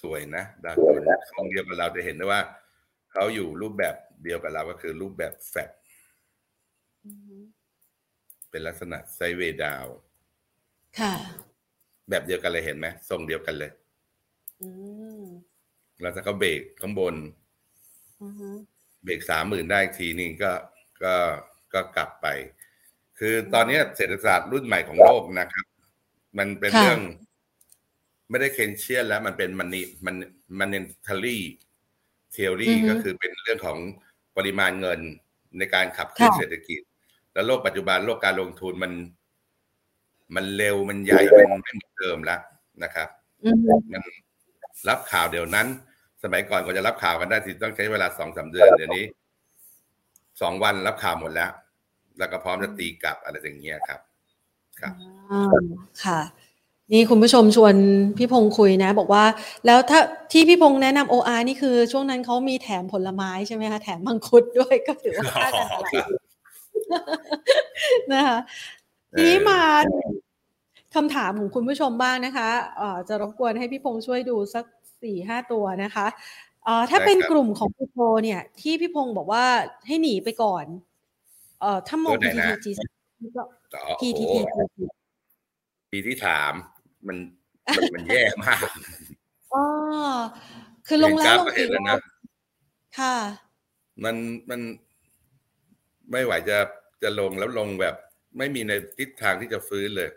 สวยนะดาวโจนทรงเดียวกับเราจะเห็นได้ว่า เขาอยู่รูปแบบเดียวกับเราก็คือรูปแบบแฟดเป็นลักษณะไซเวดาว ค่ะ แบบเดียวกันเลยเห็นไหมทรงเดียวกันเลยแล้วถ้าเขาเบรกข้างบนเบรกสามหมื่นได้ทีนี้ก็ก็ก็กลับไป คือตอนนี้เศรษฐศาสตร์รุ่นใหม่ของโลกนะครับ มันเป็นเรื่อง ไม่ได้เคนเชียนแล้วมันเป็นมันนี่มันมันเนนทัลลี่เทอรี่ก็คือเป็นเรื่องของปริมาณเงินในการขับเคลื่อนเศรษฐกิจ แล้วโลกปัจจุบันโลกการลงทุนมัน มันเร็วมันใหญ่มันไม่เหมือนเดิมแล้วนะครับมันรับข่าวเดี๋ยวนั้น สมัยก่อนก็จะรับข่าวกันได้ทีต้องใช้เวลาสองสาเดือนเดี๋ยวนี้สองวันรับข่าวหมดแล้ว แล้วก็พร้อมจะตีกลับอะไรอย่างเงี้ยครับ ครับค่ะ นี่คุณผู้ชมชวนพี่พงศ์คุยนะ บอกว่า แล้วถ้าที่พี่พงศ์แนะนำ OR นี่คือช่วงนั้นเขามีแถมผลไม้ใช่ไหมคะแถมมังคุดด้วยก็ถือว่าค่าการตลาดนะคะทีนี้มาคำถามของคุณผู้ชมบ้างนะคะเอ่อจะรบกวนให้พี่พงศ์ช่วยดูสักสี่ห้าตัวนะคะเอ่อถ้าเป็นกลุ่มของปูโพเนี่ย ที่พี่พงศ์บอกว่าให้หนีไปก่อน เอ่อถ้ามอง PTTG ก็ PTTG ปีที่ถามมันมันแย่มากอ๋อคือลงแล้วลงอีกแล้วนะค่ะ มันมันไม่ไหวจะจะลงแล้วลงแบบ ไม่มีในทิศทางที่จะฟื้นเลย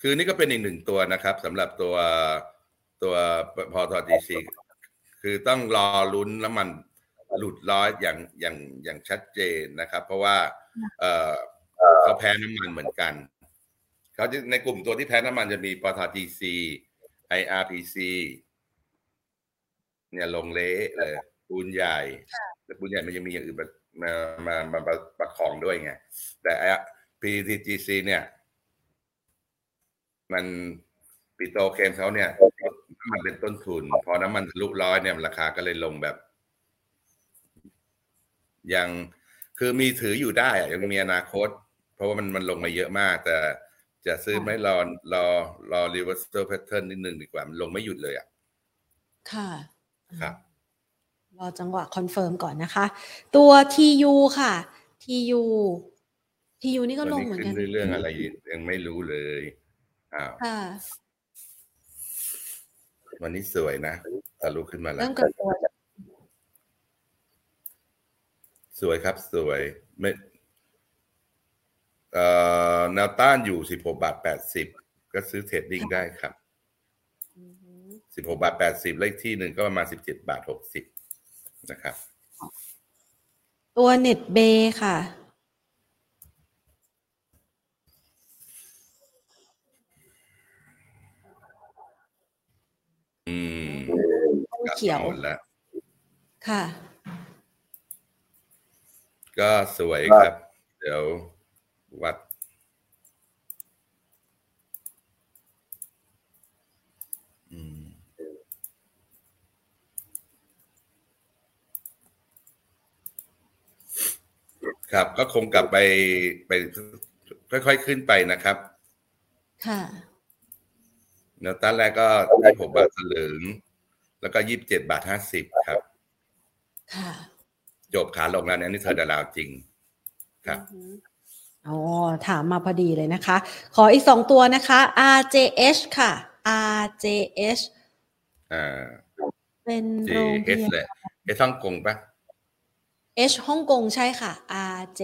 คือนี่ก็เป็นอีกหนึ่งตัวนะครับสำหรับตัวตัวพอทอจีซีคือต้องรอลุ้นน้ำมัน หลุดร้อยอย่างอย่างอย่างชัดเจนนะครับ เพราะว่าเออเขาแพ้น้ำมันเหมือนกันเขาจะในกลุ่มตัวที่แพ้น้ำมันจะมีปตท GC IRPC เนี่ยลงเละเลยปูนใหญ่แต่ปูนใหญ่มันยังมีอย่างอื่นมามามามาประคองด้วยไง แต่ PTGC เนี่ย มันปิโตรเคมเขาเนี่ยน้ำมันเป็นต้นทุน พอน้ำมันทะลุร้อยเนี่ยราคาก็เลยลงแบบ ยังคือมีถืออยู่ได้อะยังมีอนาคต เพราะว่ามันมันลงมาเยอะมาก แต่จะซื้อใหม่รอรอรอ reversal pattern นิดนึงดีกว่า มันลงไม่หยุดเลยอะค่ะครับรอจังหวะคอนเฟิร์มก่อนนะคะ ตัว TU ค่ะ TU TU นี่ก็ลงเหมือนกันวัขึ้เรื่องอะไรยังไม่รู้เลยอ้าวค่ะวันนี้สวยนะทะลุขึ้นมาแล้เริ่วมกับตัว สวยครับสวยไม่เอ่อแนวต้านอยู่สิบหกบาทแปดสิบก็ซื้อเทรดดิ้งได้ครับอือหือสิบหกบาทแปดสิบเลขที่หนึ่งก็ประมาณสิบเจ็ดบาทหกสิบนะครับ ตัวเน็ตเบค่ะ อืมต้นกลับเขียวมาหมดแล้วค่ะ ก็สวยครับ เดี๋ยววัด อืมครับก็คงกลับไปไปค่อยๆขึ้นไปนะครับ ค่ะแนวต้านแรกก็ได้หกบาทสลึง แล้วก็ยี่สิบเจ็ดบาทห้าสิบครับ ค่ะ จบขาลงแล้วเนี่ยนี่เธอดาราวจริงครับอือหืออ๋อถามมาพอดีเลยนะคะ ขออีกสองตัวนะคะ RJH ค่ะ RJH อ่าเป็น J โรงพ S ยาเลบาลยเอสฮ่องกงปะ H ฮ่องกงใช่ค่ะ RJ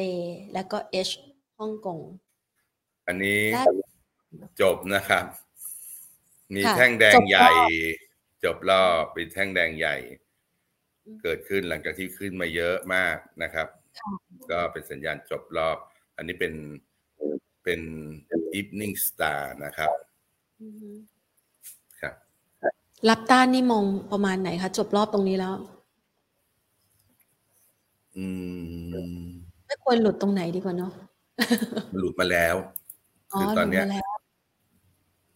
แล้วก็ H ฮ่องกง อันนี้และจบนะครับ มีค่ะแท่งแดจงบรอบใหญ่ จบรอบเป็นแท่งแดงใหญ่ เกิดขึ้นหลังจากที่ขึ้นมาเยอะมากนะครับ ก็เป็นสัญญาณจบรอบ อันนี้เป็นเป็น evening star นะครับอือหือครับรับต้านนี่มองประมาณไหนคะจบรอบตรงนี้แล้ว อืม ไม่ควรหลุดตรงไหนดีกว่าเนาะมันหลุดมาแล้วอ๋อคือหตลุอนดเนี้ยมาแล้ว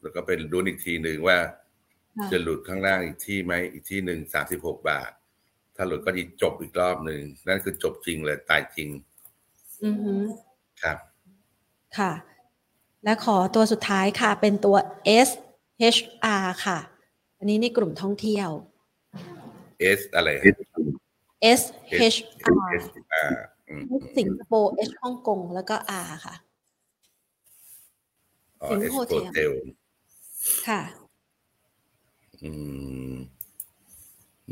แล้วก็เป็นรู้อีกทีหนึ่งว่าค่ะจะหลุดข้างล่างอีกที่ไหมอีกที่หนึ่งสามสิบหกบาท ถ้าหลุดก็จะจบอีกรอบหนึ่งนั่นคือจบจริงเลยตายจริง อือหือครับ ค่ะ และขอตัวสุดท้ายค่ะ เป็นตัว SHR ค่ะ อันนี้ในกลุ่มท่องเที่ยว S อะไร SHR S R อืมสิงคโปร์ H ฮ่องกงแล้วก็ R ค่ะอ๋อสิง S โฮเทล Hotel ค่ะ อืม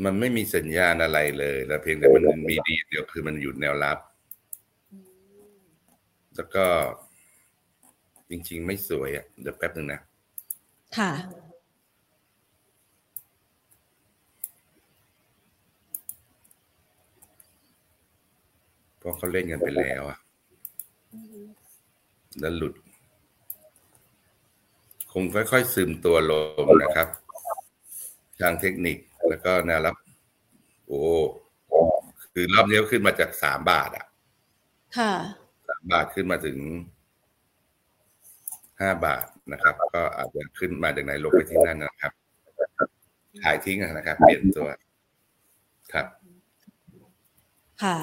มันไม่มีสัญญาณอะไรเลยแล้วเพียงแต่มันมีดีเดียวคือมันอยู่แนวรับ แล้วก็จริง ๆ ไม่สวยอะเดี๋ยวแป๊บหนึ่งนะ ค่ะ เพราะเขาเล่นกันไปแล้วอะ แล้วหลุด คงค่อย ๆ ซึมตัวลงนะครับ ทางเทคนิค แล้วก็แนวรับ โอ้คือรอบนี้ขึ้นมาจากสามบาทอะ ค่ะสามบาทขึ้นมาถึงห้าบาทนะครับ ก็อาจจะขึ้นมาจากไหนลงไปที่นั่นนะครับขายทิ้งนะครับ เปลี่ยนตัว ครับ ค่ะ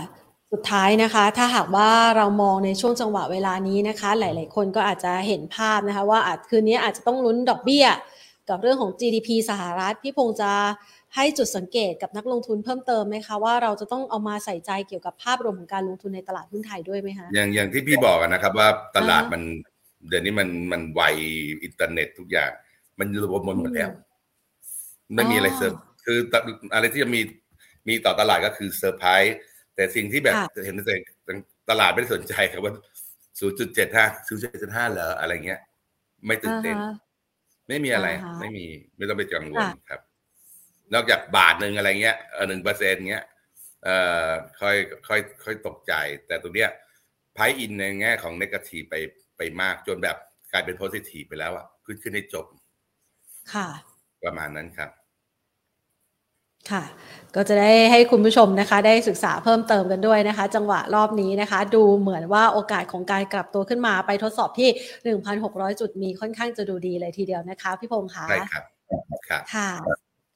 สุดท้ายนะคะ ถ้าหากว่าเรามองในช่วงจังหวะเวลานี้นะคะ หลาย ๆ คนก็อาจจะเห็นภาพนะคะ ว่าอาจคืนนี้อาจจะต้องลุ้นดอกเบี้ย กับเรื่องของ GDP สหรัฐพี่พงษ์จะ ให้จุดสังเกตกับนักลงทุนเพิ่มเติมไหมคะว่าเราจะต้องเอามาใส่ใจเกี่ยวกับภาพรวมของการลงทุนในตลาดหุ้นไทยด้วยไหมคะอย่างอย่างที่พี่บอกอะนะครับว่าตลาดอ่ามัมันเดี๋ยวนี้มันมันไวอินเทอร์เน็ตทุกอย่าง มันรวมหมดแล้วไม่มีอะไรอ๋อเซอร์คือตะอะไรที่จะมีมีต่อตลาดก็คือเซอร์ไพรส์แต่สิ่งที่แบบค่ะเห็นแต่ตลาดไม่ได้สนใจครับว่า0.75 0.75เหรออะไรเงี้ย ไม่ตื่นเต้นอ่าฮะไม่มีอะไรอ่าฮะไม่มีไม่ต้องไปกังวลค่ะครับ นอกจากบาทหนึ่งอะไรเงี้ยเออหนึ่งเปอร์เซ็นเงี้ยเอ่อค่อยค่อยค่อยตกใจ แต่ตัวเนี้ยไพอินในแง่ของนกาทีไปไปมากจนแบบกลายเป็นโพซิทีฟไปแล้วอะขึ้นขึ้นให้จบ ค่ะ ประมาณนั้นครับ ค่ะ ก็จะได้ให้คุณผู้ชมนะคะ ได้ศึกษาเพิ่มเติมกันด้วยนะคะ จังหวะรอบนี้นะคะ ดูเหมือนว่าโอกาสของการกลับตัวขึ้นมาไปทดสอบที่ 1,600 จุดมีค่อนข้างจะดูดีเลยทีเดียวนะคะ พี่พงษ์คะใช่ครับครับค่ะ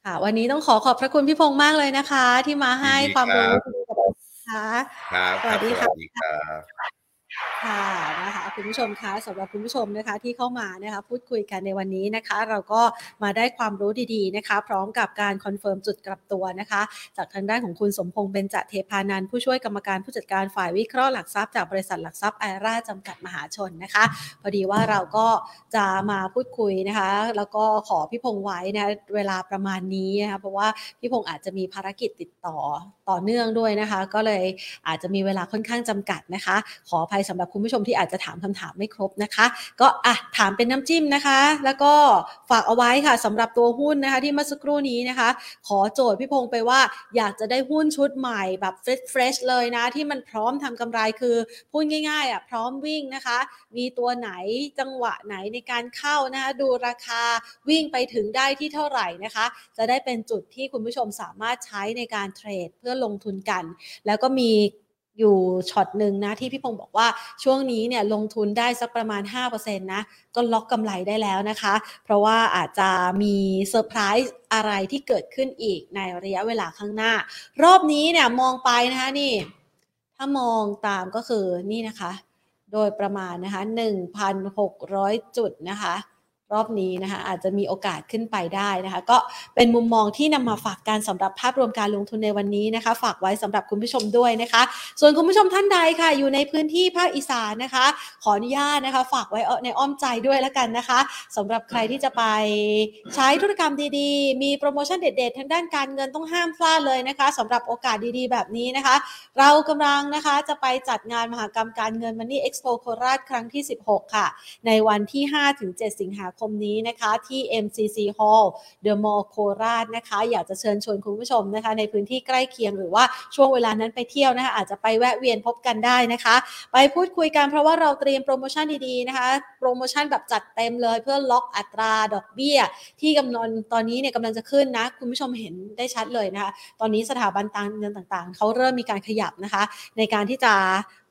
ค่ะ วันนี้ต้องขอขอบพระคุณพี่พงษ์มากเลยนะคะ ที่มาให้ความรู้กับค่ะสวัสดีครับ ค่ะนะคะคุณผู้ชมคะสำหรับคุณผู้ชมนะคะที่เข้ามานะคะพูดคุยกันในวันนี้นะคะ เราก็มาได้ความรู้ดีๆนะคะ พร้อมกับการคอนเฟิร์มจุดกลับตัวนะคะ จากทางด้านของคุณสมพงษ์เบญจเทพานันผู้ช่วยกรรมการผู้จัดการฝ่ายวิเคราะห์หลักทรัพย์จากบริษัทหลักทรัพย์ไอราจำกัดมหาชนนะคะ พอดีว่าเราก็จะมาพูดคุยนะคะ แล้วก็ขอพี่พงษ์ไว้นะเวลาประมาณนี้นะคะเพราะว่าพี่พงษ์อาจจะมีภารกิจติดต่อต่อเนื่องด้วยนะคะ ก็เลยอาจจะมีเวลาค่อนข้างจำกัดนะคะ ขออภัยสำหรับคุณผู้ชมที่อาจจะถามคำถามไม่ครบนะคะ ก็อะถามเป็นน้ำจิ้มนะคะ แล้วก็ฝากเอาไว้ค่ะสำหรับตัวหุ้นนะคะที่เมื่อสักครู่นี้นะคะ ขอโจทย์พี่พงศ์ไปว่าอยากจะได้หุ้นชุดใหม่แบบเฟรชเลยนะ ที่มันพร้อมทำกำไรคือพูดง่ายๆอะพร้อมวิ่งนะคะ มีตัวไหนจังหวะไหนในการเข้านะคะดูราคาวิ่งไปถึงได้ที่เท่าไหร่นะคะ จะได้เป็นจุดที่คุณผู้ชมสามารถใช้ในการ trade เพื่อลงทุนกัน แล้วก็มี อยู่ช็อตหนึ่งนะที่พี่พงศ์บอกว่าช่วงนี้เนี่ยลงทุนได้สักประมาณ 5%นะก็ล็อกกำไรได้แล้วนะคะ เพราะว่าอาจจะมีเซอร์ไพรส์อะไรที่เกิดขึ้นอีกในระยะเวลาข้างหน้า รอบนี้เนี่ยมองไปนะคะนี่ ถ้ามองตามก็คือนี่นะคะ โดยประมาณนะคะ 1,600 จุดนะคะ รอบนี้นะคะอาจจะมีโอกาสขึ้นไปได้นะคะ ก็เป็นมุมมองที่นำมาฝากการสำหรับภาพรวมการลงทุนในวันนี้นะคะ ฝากไว้สำหรับคุณผู้ชมด้วยนะคะ ส่วนคุณผู้ชมท่านใดค่ะ อยู่ในพื้นที่ภาคอีสานนะคะ ขออนุญาตนะคะ ฝากไว้ในอ้อมใจด้วยแล้วกันนะคะสำหรับใครที่จะไปใช้ธุรกรรมดีๆ มีโปรโมชั่นเด็ดๆ ทางด้านการเงินต้องห้ามพลาดเลยนะคะสำหรับโอกาสดีๆ แบบนี้นะคะ เรากำลังนะคะจะไปจัดงานมหกรรมการเงินมันนี่เอ็กซ์โปโคราชครั้งที่ 16 ค่ะ ในวันที่ 5-7 สิงหาคมนี้นะคะที่ MCC Hall The Mall โคราชนะคะ อยากจะเชิญชวนคุณผู้ชมนะคะ ในพื้นที่ใกล้เคียงหรือว่าช่วงเวลานั้นไปเที่ยวนะคะ อาจจะไปแวะเวียนพบกันได้นะคะ ไปพูดคุยกันเพราะว่าเราเตรียมโปรโมชั่นดีๆนะคะ โปรโมชั่นแบบจัดเต็มเลยเพื่อล็อกอัตราดอกเบี้ย ที่กำลังตอนนี้เนี่ยกำลังจะขึ้นนะ คุณผู้ชมเห็นได้ชัดเลยนะคะ ตอนนี้สถาบันต่างเงินต่างๆเขาเริ่มมีการขยับนะคะ ในการที่จะ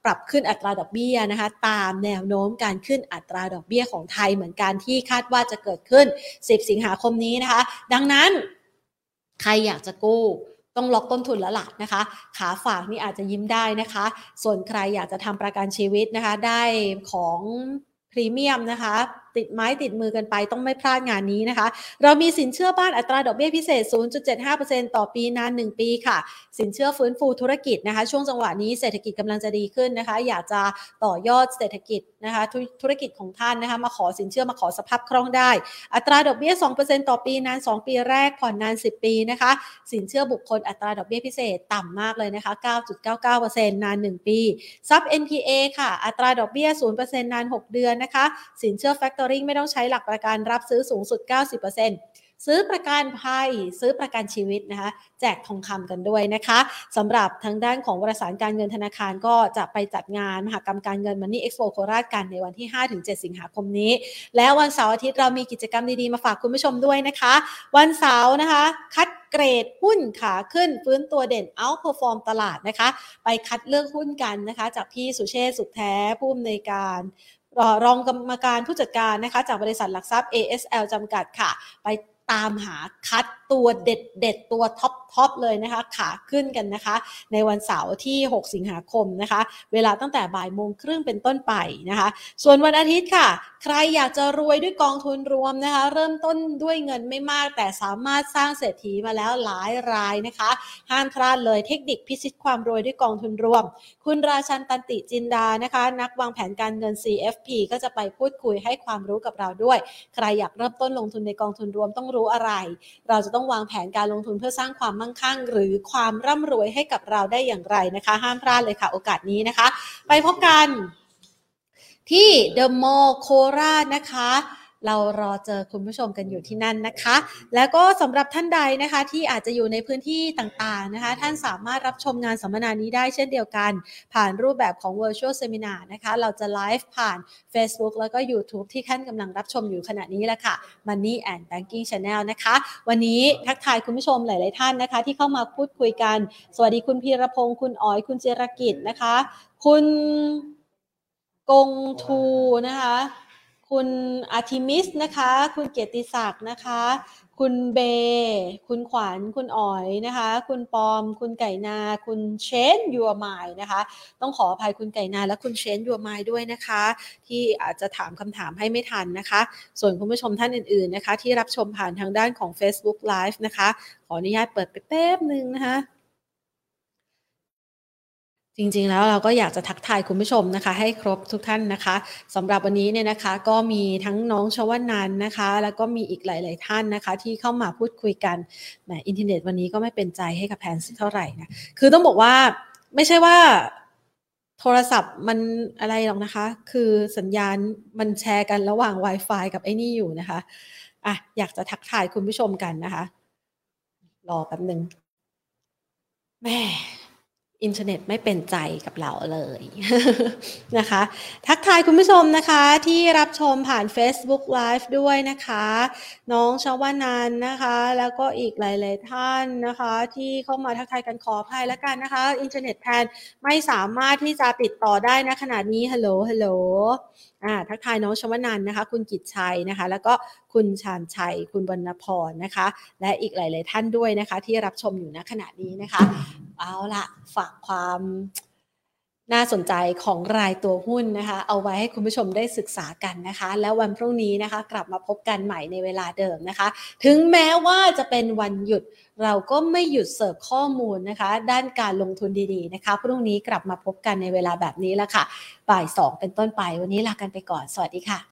ปรับขึ้นอัตราดอกเบี้ยนะคะ ตามแนวโน้มการขึ้นอัตราดอกเบี้ยของไทยเหมือนกันที่คาดว่าจะเกิดขึ้น 10 สิงหาคมนี้นะคะ ดังนั้น ใครอยากจะกู้ต้องล็อกต้นทุนแล้วล่ะนะคะ ขาฝากนี่อาจจะยิ้มได้นะคะ ส่วนใครอยากจะทำประกันชีวิตนะคะ ได้ของพรีเมียมนะคะ ติดไม้ติดมือกันไปต้องไม่พลาดงานนี้นะคะ เรามีสินเชื่อบ้านอัตราดอกเบี้ยพิเศษ 0.75%ต่อปีนาน 1 ปีค่ะ สินเชื่อฟื้นฟูธุรกิจนะคะ ช่วงจังหวะนี้เศรษฐกิจกำลังจะดีขึ้นนะคะ อยากจะต่อยอดเศรษฐกิจนะคะธุรกิจของท่านนะคะมาขอสินเชื่อมาขอสภาพคล่องได้ อัตราดอกเบี้ย 2%ต่อปีนาน 2 ปีแรกผ่อนนาน 10 ปีนะคะ สินเชื่อบุคคลอัตราดอกเบี้ยพิเศษต่ำมากเลยนะคะ 9.99%นาน 1 ปีซับ NPA ค่ะ อัตราดอกเบี้ย 0%นาน 6 เดือนนะคะ สินเชื่อ Factoring ไม่ต้องใช้หลักประกันรับซื้อสูงสุด 90%ซื้อประกันภัยซื้อประกันชีวิตนะคะ แจกทองคำกันด้วยนะคะสำหรับทางด้านของบริษัทการเงินธนาคารก็จะไปจัดงานมหกรรมการเงินมันนี่เอ็กซ์โปโคราชกันในวันที่ 5-7 สิงหาคมนี้ แล้ววันเสาร์อาทิตย์เรามีกิจกรรมดีๆ มาฝากคุณผู้ชมด้วยนะคะ วันเสาร์นะคะ คัดเกรดหุ้นขาขึ้นฟื้นตัวเด่น outperform ตลาดนะคะ ไปคัดเลือกหุ้นกันนะคะ จากพี่สุเชษสุขแท้ผู้อำนวยการ รองกรรมการผู้จัดการนะคะจากบริษัทหลักทรัพย์ ASL จำกัดค่ะ ไป ตามหาคัดตัวเด็ดเด็ดตัว top top เลยนะคะ ขาขึ้นกันนะคะ ในวันเสาร์ที่ 6 สิงหาคมนะคะ เวลาตั้งแต่บ่ายโมงครึ่งเป็นต้นไปนะคะ ส่วนวันอาทิตย์ค่ะ ใครอยากจะรวยด้วยกองทุนรวมนะคะ เริ่มต้นด้วยเงินไม่มากแต่สามารถสร้างเศรษฐีมาแล้วหลายรายนะคะห้ามพลาดเลยเทคนิคพิชิตความรวยด้วยกองทุนรวม คุณราชันตันติจินดานะคะ นักวางแผนการเงิน CFP ก็จะไปพูดคุยให้ความรู้กับเราด้วย ใครอยากเริ่มต้นลงทุนในกองทุนรวมต้องรู้อะไร เราจะต้องวางแผนการลงทุนเพื่อสร้างความมั่งคั่ง หรือความร่ำรวยให้กับเราได้อย่างไรนะคะ ห้ามพลาดเลยค่ะ โอกาสนี้นะคะ ไปพบกันที่เดอะมอลล์โคราชนะคะ เรารอเจอคุณผู้ชมกันอยู่ที่นั่นนะคะ แล้วก็สำหรับท่านใดนะคะที่อาจจะอยู่ในพื้นที่ต่างๆนะคะ ท่านสามารถรับชมงานสัมมนานี้ได้เช่นเดียวกัน ผ่านรูปแบบของ virtual seminar นะคะ เราจะไลฟ์ผ่าน Facebook แล้วก็ YouTube ที่ท่านกำลังรับชมอยู่ขณะนี้แหละค่ะ Money and Banking Channel นะคะ วันนี้ทักทายคุณผู้ชมหลาย ๆ ท่านนะคะ ที่เข้ามาพูดคุยกัน สวัสดีคุณพีรพงศ์คุณอ๋อย คุณเจรกิจนะคะ คุณกงทูนะคะ คุณอาทิมิสนะคะ คุณเกียรติศักดิ์นะคะ คุณเบ คุณขวัญ คุณอ๋อยนะคะ คุณปอม คุณไก่นา คุณเชนยัวไมล์นะคะ ต้องขออภัยคุณไก่นาและคุณเชนยัวไมล์ด้วยนะคะ ที่อาจจะถามคำถามให้ไม่ทันนะคะ ส่วนคุณผู้ชมท่านอื่นๆนะคะ ที่รับชมผ่านทางด้านของ Facebook Live นะคะ ขออนุญาตเปิดไปแป๊บหนึ่งนะคะ จริงๆ แล้วเราก็อยากจะทักทายคุณผู้ชมนะคะ ให้ครบทุกท่านนะคะสำหรับวันนี้เนี่ยนะคะก็มีทั้งน้องชวนันนะคะ แล้วก็มีอีกหลาย ๆ ท่านนะคะ ที่เข้ามาพูดคุยกันแหมอินเทอร์เน็ตวันนี้ก็ไม่เป็นใจให้กับแพนสักเท่าไหร่นะคือต้องบอกว่าไม่ใช่ว่าโทรศัพท์มันอะไรหรอกนะคะ คือสัญญาณมันแชร์กันระหว่าง Wi-Fi กับไอ้นี่อยู่นะคะอะอยากจะทักทายคุณผู้ชมกันนะคะ รอแป๊บหนึ่งแม่ อินเทอร์เน็ตไม่เป็นใจกับเราเลยนะคะ ทักทายคุณผู้ชมนะคะที่รับชมผ่าน Facebook Live ด้วยนะคะ น้องชาวานันนะคะ แล้วก็อีกหลาย ๆ ท่านนะคะ ที่เข้ามาทักทายกันขออภัยแล้วกันนะคะ อินเทอร์เน็ตแทนไม่สามารถที่จะติดต่อได้นะขนาดนี้ฮัลโหลฮัลโหล อ่าทักทายน้องชวนันนะคะ คุณกิจชัยนะคะ แล้วก็คุณชาญชัย คุณวรรณพรนะคะ และอีกหลาย ๆ ท่านด้วยนะคะ ที่รับชมอยู่ณขณะนี้นะคะ เอาละฝากความ น่าสนใจของรายตัวหุ้นนะคะ เอาไว้ให้คุณผู้ชมได้ศึกษากันนะคะ แล้ววันพรุ่งนี้นะคะ กลับมาพบกันใหม่ในเวลาเดิมนะคะ ถึงแม้ว่าจะเป็นวันหยุดเราก็ไม่หยุดเสิร์ฟข้อมูลนะคะ ด้านการลงทุนดีๆนะคะพรุ่งนี้กลับมาพบกันในเวลาแบบนี้แล้วค่ะ บ่ายสองเป็นต้นไปวันนี้ลากันไปก่อน สวัสดีค่ะ